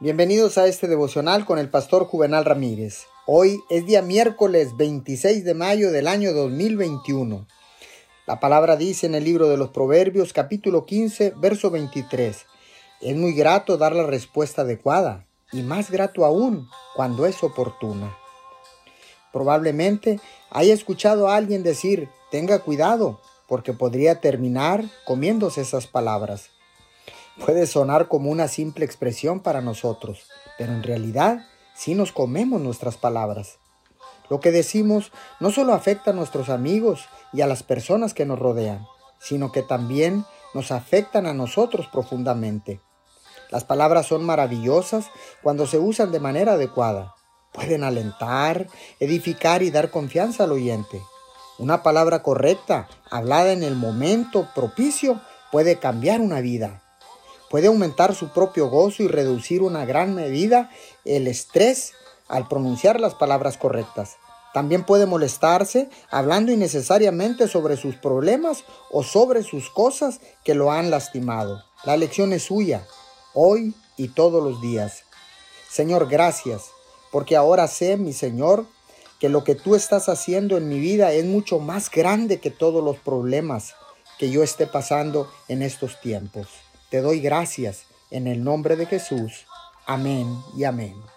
Bienvenidos a este devocional con el pastor Juvenal Ramírez. Hoy es día miércoles 26 de mayo del año 2021. La palabra dice en el libro de los Proverbios capítulo 15 verso 23. Es muy grato dar la respuesta adecuada y más grato aún cuando es oportuna. Probablemente haya escuchado a alguien decir, tenga cuidado, porque podría terminar comiéndose esas palabras. Puede sonar como una simple expresión para nosotros, pero en realidad sí nos comemos nuestras palabras. Lo que decimos no solo afecta a nuestros amigos y a las personas que nos rodean, sino que también nos afectan a nosotros profundamente. Las palabras son maravillosas cuando se usan de manera adecuada. Pueden alentar, edificar y dar confianza al oyente. Una palabra correcta, hablada en el momento propicio, puede cambiar una vida. Puede aumentar su propio gozo y reducir una gran medida el estrés al pronunciar las palabras correctas. También puede molestarse hablando innecesariamente sobre sus problemas o sobre sus cosas que lo han lastimado. La lección es suya, hoy y todos los días. Señor, gracias, porque ahora sé, mi Señor, que lo que tú estás haciendo en mi vida es mucho más grande que todos los problemas que yo esté pasando en estos tiempos. Te doy gracias en el nombre de Jesús. Amén y amén.